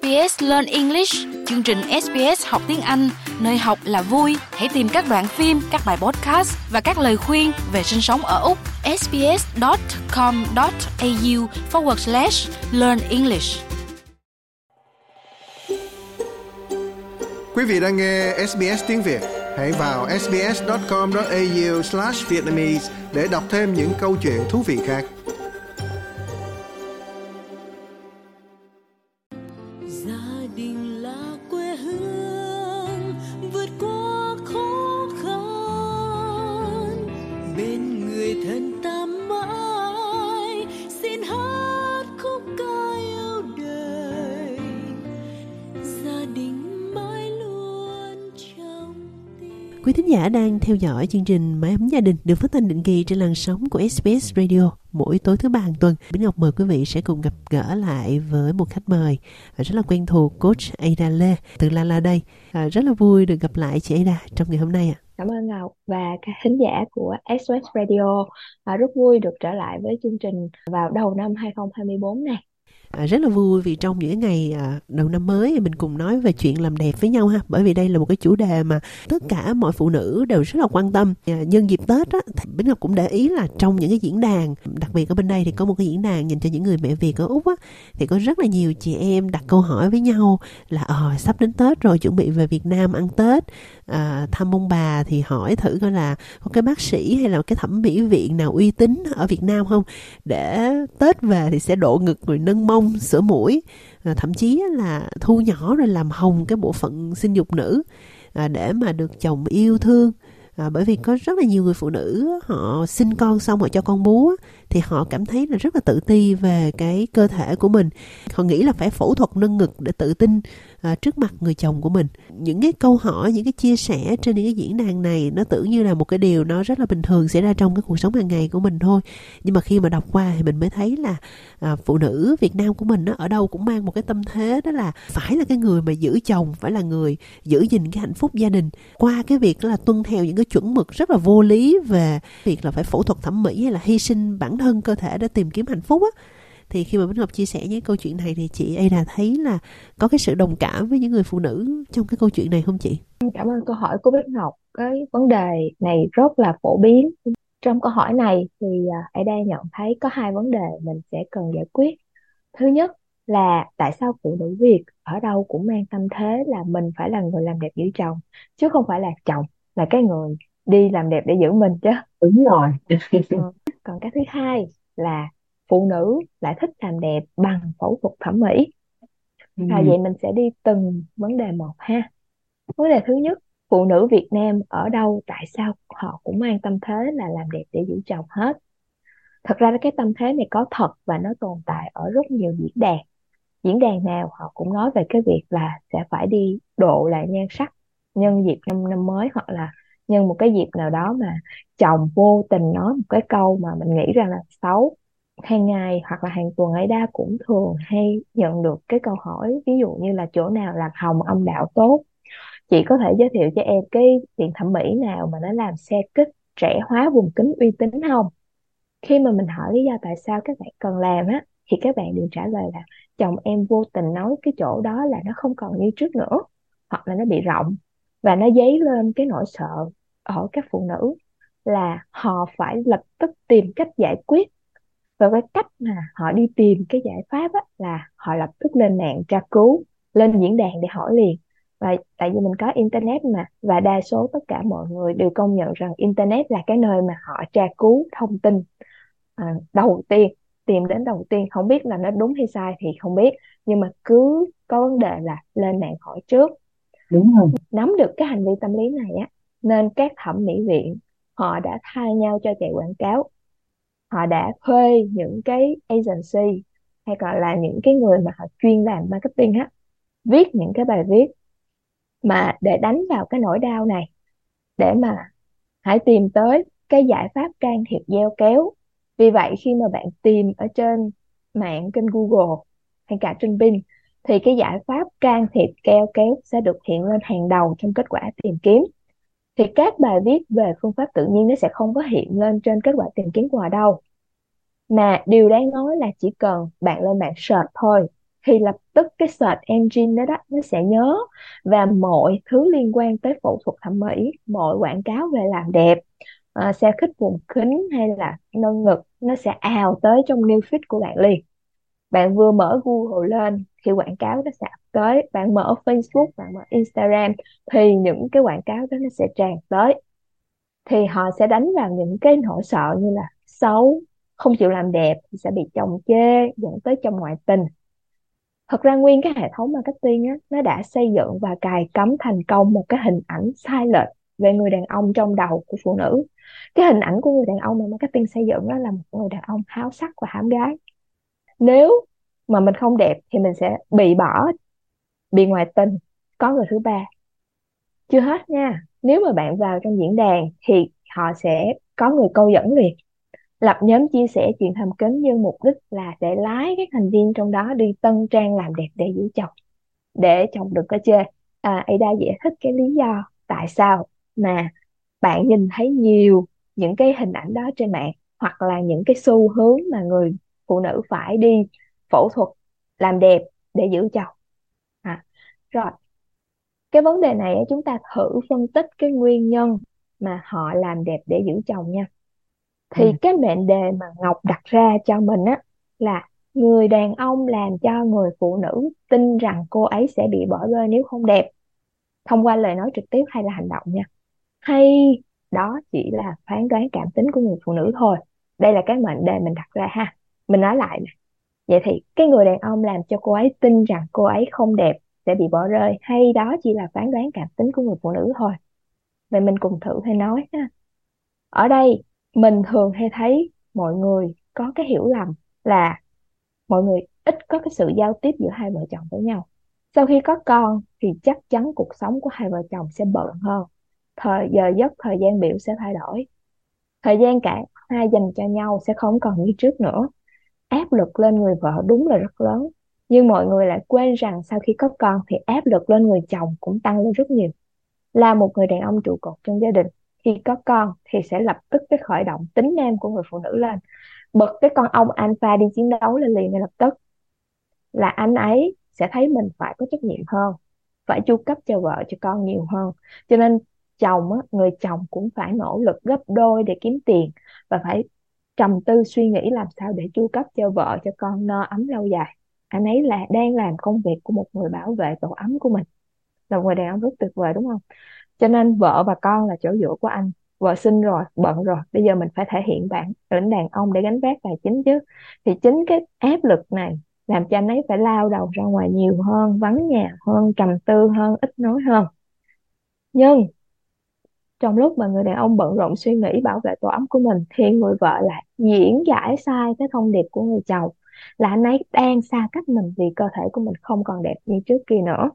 SBS Learn English, chương trình SBS học tiếng Anh, nơi học là vui. Hãy tìm các đoạn phim, các bài podcast và các lời khuyên về sinh sống ở Úc. sbs.com.au forward slash learn English. Quý vị đang nghe SBS tiếng Việt. Hãy vào sbs.com.au slash Vietnamese để đọc thêm những câu chuyện thú vị khác. Gia đình là quê hương. Thính giả đang theo dõi chương trình Mái ấm gia đình được phát thanh định kỳ trên làn sóng của SBS Radio mỗi tối thứ ba hàng tuần. Bính Ngọc mời quý vị sẽ cùng gặp gỡ lại với một khách mời à, rất là quen thuộc coach Ada Lê từ La La đây. À, rất là vui được gặp lại chị Ada trong ngày hôm nay ạ. Cảm ơn Ngọc và các thính giả của SOS Radio. À, rất vui được trở lại với chương trình vào đầu năm 2024 này. À, rất là vui vì trong những ngày à, đầu năm mới thì mình cùng nói về chuyện làm đẹp với nhau ha. Bởi vì đây là một cái chủ đề mà tất cả mọi phụ nữ đều rất là quan tâm. À, nhân dịp tết á thì bính ngọc cũng để ý là trong những cái diễn đàn đặc biệt ở bên đây thì có một cái diễn đàn dành cho những người mẹ việt ở úc á thì có rất là nhiều chị em đặt câu hỏi với nhau là ờ sắp đến tết rồi chuẩn bị về việt nam ăn tết. À, thăm ông bà thì hỏi thử coi là có cái bác sĩ hay là cái thẩm mỹ viện nào uy tín ở việt nam không? Để tết về thì sẽ độ ngực người nâng mông sửa mũi à, thậm chí là thu nhỏ rồi làm hồng cái bộ phận sinh dục nữ à, để mà được chồng yêu thương. À, bởi vì có rất là nhiều người phụ nữ họ sinh con xong họ cho con bú thì họ cảm thấy là rất là tự ti về cái cơ thể của mình. Họ nghĩ là phải phẫu thuật nâng ngực để tự tin à, trước mặt người chồng của mình. Những cái câu hỏi những cái chia sẻ trên những cái diễn đàn này nó tưởng như là một cái điều nó rất là bình thường xảy ra trong cái cuộc sống hàng ngày của mình thôi. Nhưng mà khi mà đọc qua thì mình mới thấy là à, phụ nữ Việt Nam của mình nó ở đâu cũng mang một cái tâm thế đó là phải là cái người mà giữ chồng phải là người giữ gìn cái hạnh phúc gia đình. Qua cái việc là tuân theo những cái chuẩn mực rất là vô lý về việc là phải phẫu thuật thẩm mỹ hay là hy sinh bản thân cơ thể để tìm kiếm hạnh phúc á thì khi mà Bích Ngọc chia sẻ những câu chuyện này thì chị Ada thấy là có cái sự đồng cảm với những người phụ nữ trong cái câu chuyện này không chị? Cảm ơn câu hỏi của Bích Ngọc. Cái vấn đề này rất là phổ biến. Trong câu hỏi này thì à, Ada nhận thấy có hai vấn đề mình sẽ cần giải quyết. Thứ nhất là tại sao phụ nữ Việt ở đâu cũng mang tâm thế là mình phải là người làm đẹp giữ chồng, chứ không phải là chồng là cái người đi làm đẹp để giữ mình chứ. đúng rồi Ừ. Còn cái thứ hai là phụ nữ lại thích làm đẹp bằng phẫu thuật thẩm mỹ. À, vậy mình sẽ đi từng vấn đề một ha. Vấn đề thứ nhất, phụ nữ Việt Nam ở đâu tại sao họ cũng mang tâm thế là làm đẹp để giữ chồng hết. Thật ra cái tâm thế này có thật và nó tồn tại ở rất nhiều diễn đàn. Diễn đàn nào họ cũng nói về cái việc là sẽ phải đi độ lại nhan sắc nhân dịp năm năm mới hoặc là nhân một cái dịp nào đó mà chồng vô tình nói một cái câu mà mình nghĩ rằng là xấu hàng ngày hoặc là hàng tuần ấy đa cũng thường hay nhận được cái câu hỏi, ví dụ như là chỗ nào làm hồng âm đạo tốt? Chị có thể giới thiệu cho em cái viện thẩm mỹ nào mà nó làm xe kích, trẻ hóa, vùng kính uy tín không? Khi mà mình hỏi lý do tại sao các bạn cần làm á, thì các bạn đều trả lời là chồng em vô tình nói cái chỗ đó là nó không còn như trước nữa, hoặc là nó bị rộng, và nó dấy lên cái nỗi sợ ở các phụ nữ là họ phải lập tức tìm cách giải quyết và cái cách mà họ đi tìm cái giải pháp á, là họ lập tức lên mạng tra cứu lên diễn đàn để hỏi liền. Và tại vì mình có internet mà và đa số tất cả mọi người đều công nhận rằng internet là cái nơi mà họ tra cứu thông tin. À, đầu tiên tìm đến đầu tiên không biết là nó đúng hay sai thì không biết nhưng mà cứ có vấn đề là lên mạng hỏi trước. Đúng rồi. Nắm được cái hành vi tâm lý này á nên các thẩm mỹ viện họ đã thay nhau cho chạy quảng cáo họ đã thuê những cái agency hay gọi là những cái người mà họ chuyên làm marketing á, viết những cái bài viết mà để đánh vào cái nỗi đau này, để mà hãy tìm tới cái giải pháp can thiệp gieo kéo. Vì vậy, khi mà bạn tìm ở trên mạng kênh Google hay cả trên Bing, thì cái giải pháp can thiệp keo kéo sẽ được hiện lên hàng đầu trong kết quả tìm kiếm thì các bài viết về phương pháp tự nhiên nó sẽ không có hiện lên trên kết quả tìm kiếm của họ đâu. Mà điều đáng nói là chỉ cần bạn lên mạng search thôi thì lập tức cái search engine đó đó nó sẽ nhớ và mọi thứ liên quan tới phẫu thuật thẩm mỹ mọi quảng cáo về làm đẹp uh, xe khích vùng kính hay là nâng ngực nó sẽ ào tới trong new feed của bạn liền. Bạn vừa mở Google lên khi quảng cáo nó sẽ tới, bạn mở Facebook, bạn mở Instagram thì những cái quảng cáo đó nó sẽ tràn tới. Thì họ sẽ đánh vào những cái nỗi sợ như là xấu, không chịu làm đẹp, thì sẽ bị chồng chê, dẫn tới chồng ngoại tình. Thật ra nguyên cái hệ thống marketing á, nó đã xây dựng và cài cắm thành công một cái hình ảnh sai lệch về người đàn ông trong đầu của phụ nữ. Cái hình ảnh của người đàn ông mà marketing xây dựng đó là một người đàn ông háo sắc và hám gái. Nếu mà mình không đẹp thì mình sẽ bị bỏ bị ngoại tình. Có người thứ ba. Chưa hết nha. Nếu mà bạn vào trong diễn đàn thì họ sẽ có người câu dẫn liền. Lập nhóm chia sẻ chuyện thầm kín nhưng mục đích là để lái các thành viên trong đó đi tân trang làm đẹp để giữ chồng để chồng đừng có chê à, Ada giải thích cái lý do tại sao mà bạn nhìn thấy nhiều những cái hình ảnh đó trên mạng hoặc là những cái xu hướng mà người phụ nữ phải đi phẫu thuật làm đẹp để giữ chồng. À, rồi. Cái vấn đề này chúng ta thử phân tích cái nguyên nhân mà họ làm đẹp để giữ chồng nha. Thì ừ. cái mệnh đề mà Ngọc đặt ra cho mình á là người đàn ông làm cho người phụ nữ tin rằng cô ấy sẽ bị bỏ rơi nếu không đẹp thông qua lời nói trực tiếp hay là hành động nha. Hay đó chỉ là phán đoán cảm tính của người phụ nữ thôi. Đây là cái mệnh đề mình đặt ra ha. Mình nói lại nè vậy thì cái người đàn ông làm cho cô ấy tin rằng cô ấy không đẹp sẽ bị bỏ rơi, hay đó chỉ là phán đoán cảm tính của người phụ nữ thôi? Vậy mình cùng thử hay nói ha. Ở đây, mình thường hay thấy mọi người có cái hiểu lầm là mọi người ít có cái sự giao tiếp giữa hai vợ chồng với nhau. Sau khi có con thì chắc chắn cuộc sống của hai vợ chồng sẽ bận hơn. Thời, giờ giấc, thời gian biểu sẽ thay đổi. Thời gian cả hai dành cho nhau sẽ không còn như trước nữa áp lực lên người vợ đúng là rất lớn. Nhưng mọi người lại quên rằng sau khi có con thì áp lực lên người chồng cũng tăng lên rất nhiều. Là một người đàn ông trụ cột trong gia đình khi có con thì sẽ lập tức cái khởi động tính nam của người phụ nữ lên. Bật cái con ông alpha đi chiến đấu lên liền ngay lập tức. Là anh ấy sẽ thấy mình phải có trách nhiệm hơn phải chu cấp cho vợ cho con nhiều hơn. Cho nên chồng á, người chồng cũng phải nỗ lực gấp đôi để kiếm tiền và phải trầm tư suy nghĩ làm sao để chu cấp cho vợ, cho con no ấm lâu dài. Anh ấy là, đang làm công việc của một người bảo vệ tổ ấm của mình. Là một người đàn ông rất tuyệt vời, đúng không? Cho nên vợ và con là chỗ dựa của anh. Vợ sinh rồi, bận rồi. Bây giờ mình phải thể hiện bản lĩnh đàn ông để gánh vác tài chính chứ. Thì chính cái áp lực này làm cho anh ấy phải lao đầu ra ngoài nhiều hơn, vắng nhà hơn, trầm tư hơn, ít nói hơn. Nhưng trong lúc mà người đàn ông bận rộn suy nghĩ bảo vệ tổ ấm của mình thì người vợ lại diễn giải sai cái thông điệp của người chồng là anh ấy đang xa cách mình vì cơ thể của mình không còn đẹp như trước kia nữa.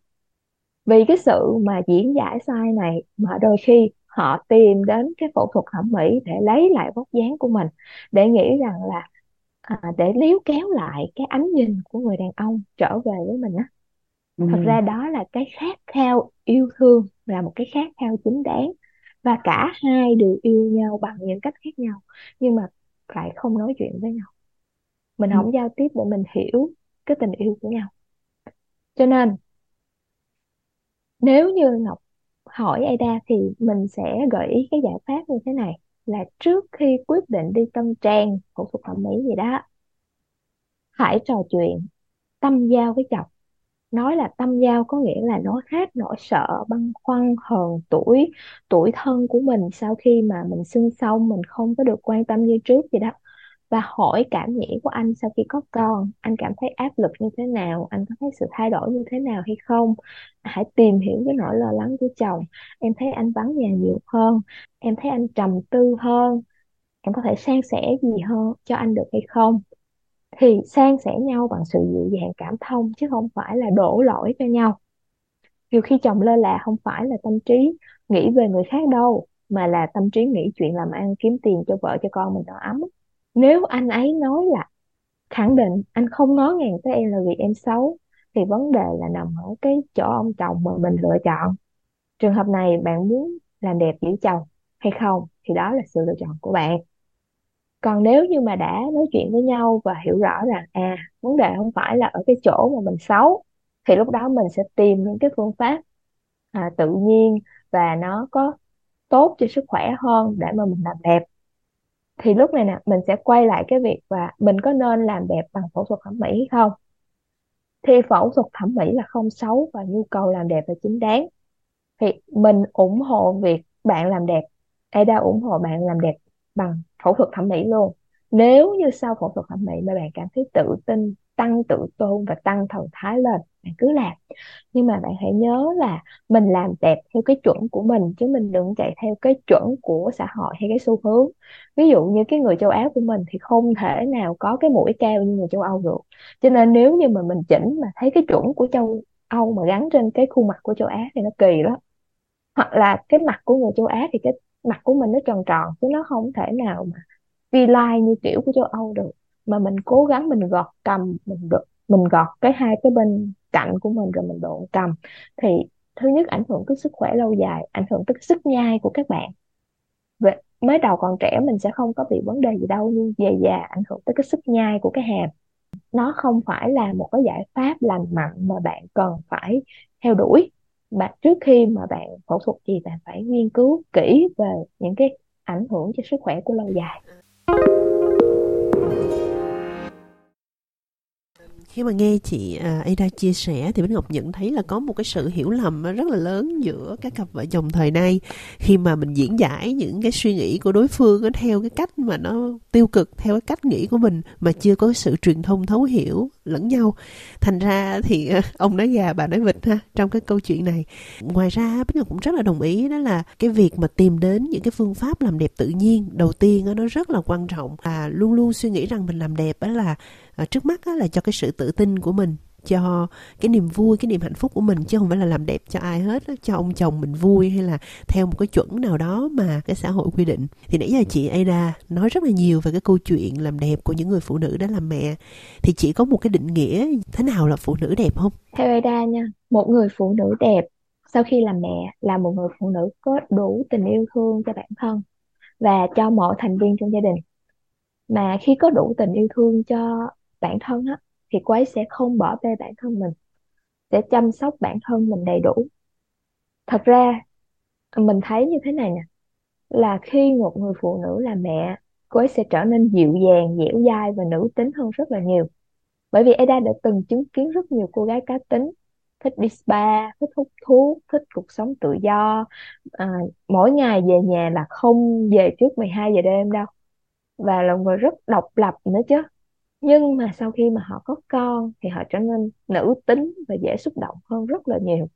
Vì cái sự mà diễn giải sai này mà đôi khi họ tìm đến cái phẫu thuật thẩm mỹ để lấy lại vóc dáng của mình để nghĩ rằng là à, để níu kéo lại cái ánh nhìn của người đàn ông trở về với mình á. Ừ. thật ra đó là cái khát khao yêu thương là một cái khát khao chính đáng và cả hai đều yêu nhau bằng những cách khác nhau nhưng mà lại không nói chuyện với nhau. Mình ừ. không giao tiếp để mình hiểu cái tình yêu của nhau. Cho nên nếu như Ngọc hỏi Ada thì mình sẽ gợi ý cái giải pháp như thế này là trước khi quyết định đi tân trang phẫu thuật thẩm mỹ gì đó hãy trò chuyện tâm giao với chồng nói là tâm giao có nghĩa là nó hết nỗi sợ, băn khoăn, hờn tuổi tuổi thân của mình sau khi mà mình sinh xong, mình không có được quan tâm như trước gì đó. Và hỏi cảm nghĩ của anh sau khi có con, anh cảm thấy áp lực như thế nào? Anh có thấy sự thay đổi như thế nào hay không? Hãy tìm hiểu cái nỗi lo lắng của chồng. Em thấy anh vắng nhà nhiều hơn, em thấy anh trầm tư hơn. Em có thể san sẻ gì hơn cho anh được hay không? Thì san sẻ nhau bằng sự dịu dàng cảm thông, chứ không phải là đổ lỗi cho nhau. Nhiều khi chồng lơ là không phải là tâm trí nghĩ về người khác đâu, mà là tâm trí nghĩ chuyện làm ăn, kiếm tiền cho vợ cho con mình nó ấm. Nếu anh ấy nói là khẳng định anh không ngó ngàng tới em là vì em xấu, thì vấn đề là nằm ở cái chỗ ông chồng mà mình lựa chọn. Trường hợp này bạn muốn làm đẹp giữ chồng hay không thì đó là sự lựa chọn của bạn còn nếu như mà đã nói chuyện với nhau và hiểu rõ rằng à vấn đề không phải là ở cái chỗ mà mình xấu thì lúc đó mình sẽ tìm những cái phương pháp à, tự nhiên và nó có tốt cho sức khỏe hơn để mà mình làm đẹp. Thì lúc này nè mình sẽ quay lại cái việc và mình có nên làm đẹp bằng phẫu thuật thẩm mỹ hay không? Thì phẫu thuật thẩm mỹ là không xấu và nhu cầu làm đẹp là chính đáng. Thì mình ủng hộ việc bạn làm đẹp Ada ủng hộ bạn làm đẹp bằng phẫu thuật thẩm mỹ luôn. Nếu như sau phẫu thuật thẩm mỹ mà bạn cảm thấy tự tin, tăng tự tôn và tăng thần thái lên, bạn cứ làm. Nhưng mà bạn hãy nhớ là mình làm đẹp theo cái chuẩn của mình, chứ mình đừng chạy theo cái chuẩn của xã hội hay cái xu hướng. Ví dụ như cái người châu Á của mình thì không thể nào có cái mũi cao như người châu Âu được. Cho nên nếu như mà mình chỉnh mà thấy cái chuẩn của châu Âu mà gắn trên cái khuôn mặt của châu Á thì nó kỳ đó. hoặc là cái mặt của người châu Á thì cái mặt của mình nó tròn tròn, chứ nó không thể nào mà vi lai như kiểu của châu Âu được. Mà mình cố gắng mình gọt cầm, mình được mình gọt cái hai cái bên cạnh của mình rồi mình độn cầm. Thì thứ nhất ảnh hưởng tới sức khỏe lâu dài, ảnh hưởng tới sức nhai của các bạn. Về mới đầu còn trẻ mình sẽ không có bị vấn đề gì đâu, nhưng về già ảnh hưởng tới cái sức nhai của cái hàm. Nó không phải là một cái giải pháp lành mạnh mà bạn cần phải theo đuổi bạn, trước khi mà bạn phẫu thuật gì, bạn phải nghiên cứu kỹ về những cái ảnh hưởng cho sức khỏe của lâu dài. Khi mà nghe chị à, Ada chia sẻ thì Bích Ngọc nhận thấy là có một cái sự hiểu lầm rất là lớn giữa các cặp vợ chồng thời nay khi mà mình diễn giải những cái suy nghĩ của đối phương theo cái cách mà nó tiêu cực, theo cái cách nghĩ của mình mà chưa có sự truyền thông thấu hiểu lẫn nhau. Thành ra thì ờ, ông nói gà bà nói vịt ha, trong cái câu chuyện này. Ngoài ra, Bích Ngọc cũng rất là đồng ý, đó là cái việc mà tìm đến những cái phương pháp làm đẹp tự nhiên, đầu tiên nó rất là quan trọng. Và luôn luôn suy nghĩ rằng mình làm đẹp đó là ờ, trước mắt là cho cái sự tự tin của mình cho cái niềm vui, cái niềm hạnh phúc của mình, chứ không phải là làm đẹp cho ai hết cho ông chồng mình vui hay là theo một cái chuẩn nào đó mà cái xã hội quy định. Thì nãy giờ chị Ada nói rất là nhiều về cái câu chuyện làm đẹp của những người phụ nữ đã làm mẹ. Thì chỉ có một cái định nghĩa thế nào là phụ nữ đẹp không? Theo Ada nha, một người phụ nữ đẹp sau khi làm mẹ là một người phụ nữ có đủ tình yêu thương cho bản thân và cho mọi thành viên trong gia đình. Mà khi có đủ tình yêu thương cho bản thân á thì cô ấy sẽ không bỏ bê bản thân mình sẽ chăm sóc bản thân mình đầy đủ. Thật ra mình thấy như thế này nè là khi một người phụ nữ là mẹ cô ấy sẽ trở nên dịu dàng dẻo dai và nữ tính hơn rất là nhiều. Bởi vì Ada đã từng chứng kiến rất nhiều cô gái cá tính thích đi spa thích hút thuốc thích cuộc sống tự do. À, mỗi ngày về nhà là không về trước 12 giờ đêm đâu. Và là người rất độc lập nữa chứ nhưng mà sau khi mà họ có con thì họ trở nên nữ tính và dễ xúc động hơn rất là nhiều.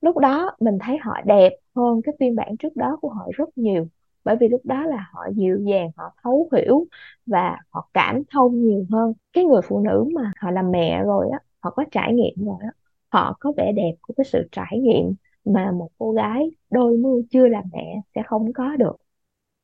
Lúc đó mình thấy họ đẹp hơn cái phiên bản trước đó của họ rất nhiều, bởi vì lúc đó là họ dịu dàng, họ thấu hiểu và họ cảm thông nhiều hơn. Cái người phụ nữ mà họ làm mẹ rồi á, họ có trải nghiệm rồi á, họ có vẻ đẹp của cái sự trải nghiệm mà một cô gái đôi mươi chưa làm mẹ sẽ không có được.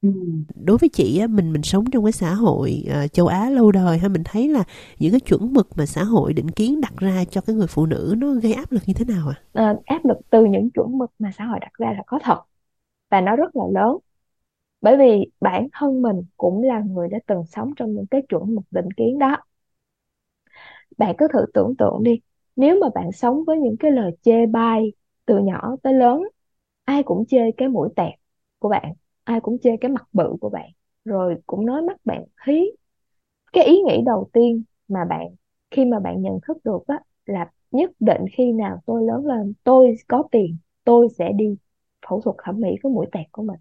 Ừ. đối với chị á mình mình sống trong cái xã hội uh, châu Á lâu đời ha mình thấy là những cái chuẩn mực mà xã hội định kiến đặt ra cho cái người phụ nữ nó gây áp lực như thế nào ạ? À? À, áp lực từ những chuẩn mực mà xã hội đặt ra là có thật và nó rất là lớn bởi vì bản thân mình cũng là người đã từng sống trong những cái chuẩn mực định kiến đó bạn cứ thử tưởng tượng đi nếu mà bạn sống với những cái lời chê bai từ nhỏ tới lớn ai cũng chê cái mũi tẹt của bạn ai cũng chê cái mặt bự của bạn rồi cũng nói mắt bạn hí. Cái ý nghĩ đầu tiên mà bạn khi mà bạn nhận thức được á là nhất định khi nào tôi lớn lên tôi có tiền tôi sẽ đi phẫu thuật thẩm mỹ cái mũi tẹt của mình.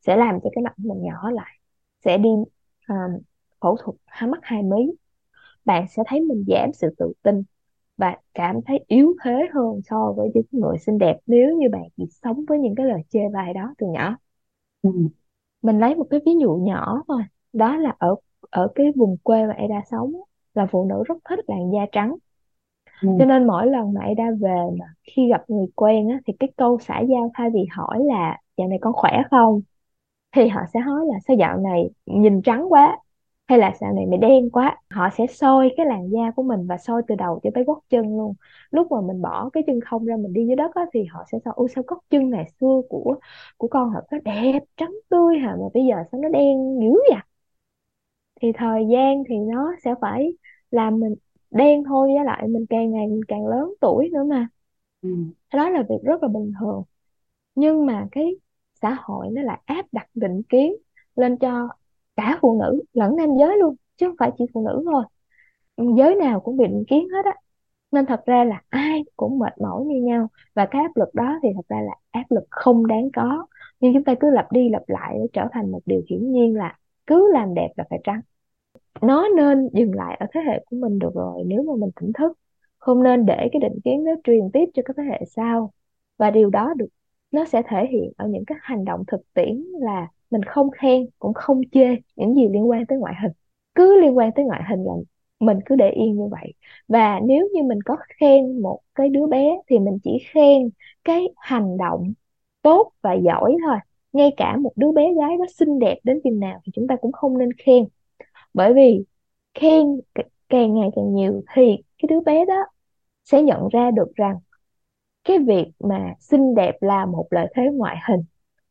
Sẽ làm cho cái mặt mình nhỏ lại sẽ đi uh, phẫu thuật hai mắt hai mí. Bạn sẽ thấy mình giảm sự tự tin và cảm thấy yếu thế hơn so với những người xinh đẹp nếu như bạn chỉ sống với những cái lời chê bai đó từ nhỏ. Ừ. Mình lấy một cái ví dụ nhỏ thôi. Đó là ở ở cái vùng quê mà Ada sống là phụ nữ rất thích làn da trắng. Ừ. Cho nên mỗi lần mà Ada về mà khi gặp người quen á, thì cái câu xã giao thay vì hỏi là dạo này con khỏe không thì họ sẽ hỏi là sao dạo này nhìn trắng quá hay là dạo này mày đen quá họ sẽ soi cái làn da của mình và soi từ đầu cho tới gót chân luôn. Lúc mà mình bỏ cái chân không ra mình đi dưới đất á, thì họ sẽ soi ôi sao gót chân ngày xưa của của con họ có đẹp trắng tươi hả? Mà bây giờ sao nó đen dữ vậy? Thì thời gian thì nó sẽ phải làm mình đen thôi với lại mình càng ngày mình càng lớn tuổi nữa mà. Ừ. đó là việc rất là bình thường. Nhưng mà cái xã hội nó lại áp đặt định kiến lên cho cả phụ nữ lẫn nam giới luôn, chứ không phải chỉ phụ nữ thôi. Giới nào cũng bị định kiến hết á. Nên thật ra là ai cũng mệt mỏi như nhau. Và cái áp lực đó thì thật ra là áp lực không đáng có. Nhưng chúng ta cứ lặp đi lặp lại để trở thành một điều hiển nhiên là cứ làm đẹp là phải trắng. Nó nên dừng lại ở thế hệ của mình được rồi nếu mà mình tỉnh thức. Không nên để cái định kiến đó truyền tiếp cho các thế hệ sau. Và điều đó được, nó sẽ thể hiện ở những cái hành động thực tiễn là mình không khen, cũng không chê những gì liên quan tới ngoại hình. Cứ liên quan tới ngoại hình là mình cứ để yên như vậy. Và nếu như mình có khen một cái đứa bé thì mình chỉ khen cái hành động tốt và giỏi thôi. Ngay cả một đứa bé gái nó xinh đẹp đến chừng nào thì chúng ta cũng không nên khen. Bởi vì khen càng ngày càng nhiều thì cái đứa bé đó sẽ nhận ra được rằng cái việc mà xinh đẹp là một lợi thế ngoại hình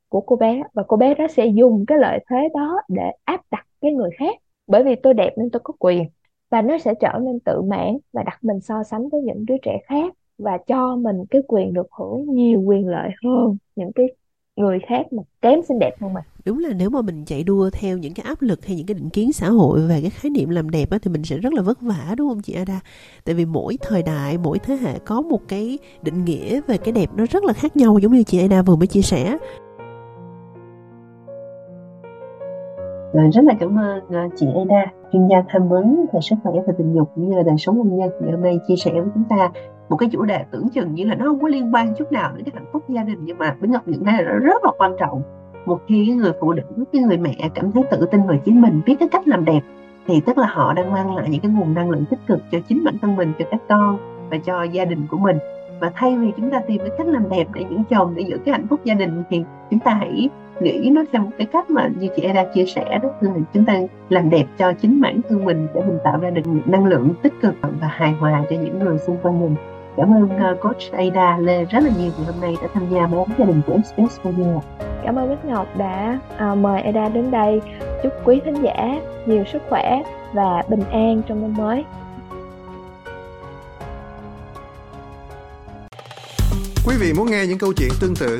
của cô bé và cô bé đó sẽ dùng cái lợi thế đó để áp đặt cái người khác. Bởi vì tôi đẹp nên tôi có quyền và nó sẽ trở nên tự mãn và đặt mình so sánh với những đứa trẻ khác và cho mình cái quyền được hưởng nhiều quyền lợi hơn những cái người khác mà kém xinh đẹp hơn mình. Đúng là nếu mà mình chạy đua theo những cái áp lực hay những cái định kiến xã hội về cái khái niệm làm đẹp á, thì mình sẽ rất là vất vả đúng không chị Ada? Tại vì mỗi thời đại mỗi thế hệ có một cái định nghĩa về cái đẹp nó rất là khác nhau giống như chị Ada vừa mới chia sẻ. Rồi, rất là cảm ơn ờ, chị Ada, chuyên gia tham vấn về sức khỏe và tình dục cũng như là đời sống hôn nhân. Ngày hôm nay chia sẻ với chúng ta một cái chủ đề tưởng chừng như là nó không có liên quan chút nào đến cái hạnh phúc gia đình nhưng mà Bính Ngọc nhận ra là nó rất là quan trọng. Một khi cái người phụ nữ cái người mẹ cảm thấy tự tin về chính mình biết cái cách làm đẹp thì tức là họ đang mang lại những cái nguồn năng lượng tích cực cho chính bản thân mình cho các con và cho gia đình của mình. Và thay vì chúng ta tìm cái cách làm đẹp để giữ chồng để giữ cái hạnh phúc gia đình thì chúng ta hãy nghĩ nó theo một cái cách mà như chị Ada chia sẻ đó là chúng ta làm đẹp cho chính bản thân mình để mình tạo ra được năng lượng tích cực và hài hòa cho những người xung quanh mình cảm ơn uh, coach Ada Lê rất là nhiều ngày hôm nay đã tham gia với gia đình của Express Radio. Cảm ơn Bích Ngọc đã uh, mời Ada đến đây. Chúc quý thính giả nhiều sức khỏe và bình an trong năm mới. Quý vị muốn nghe những câu chuyện tương tự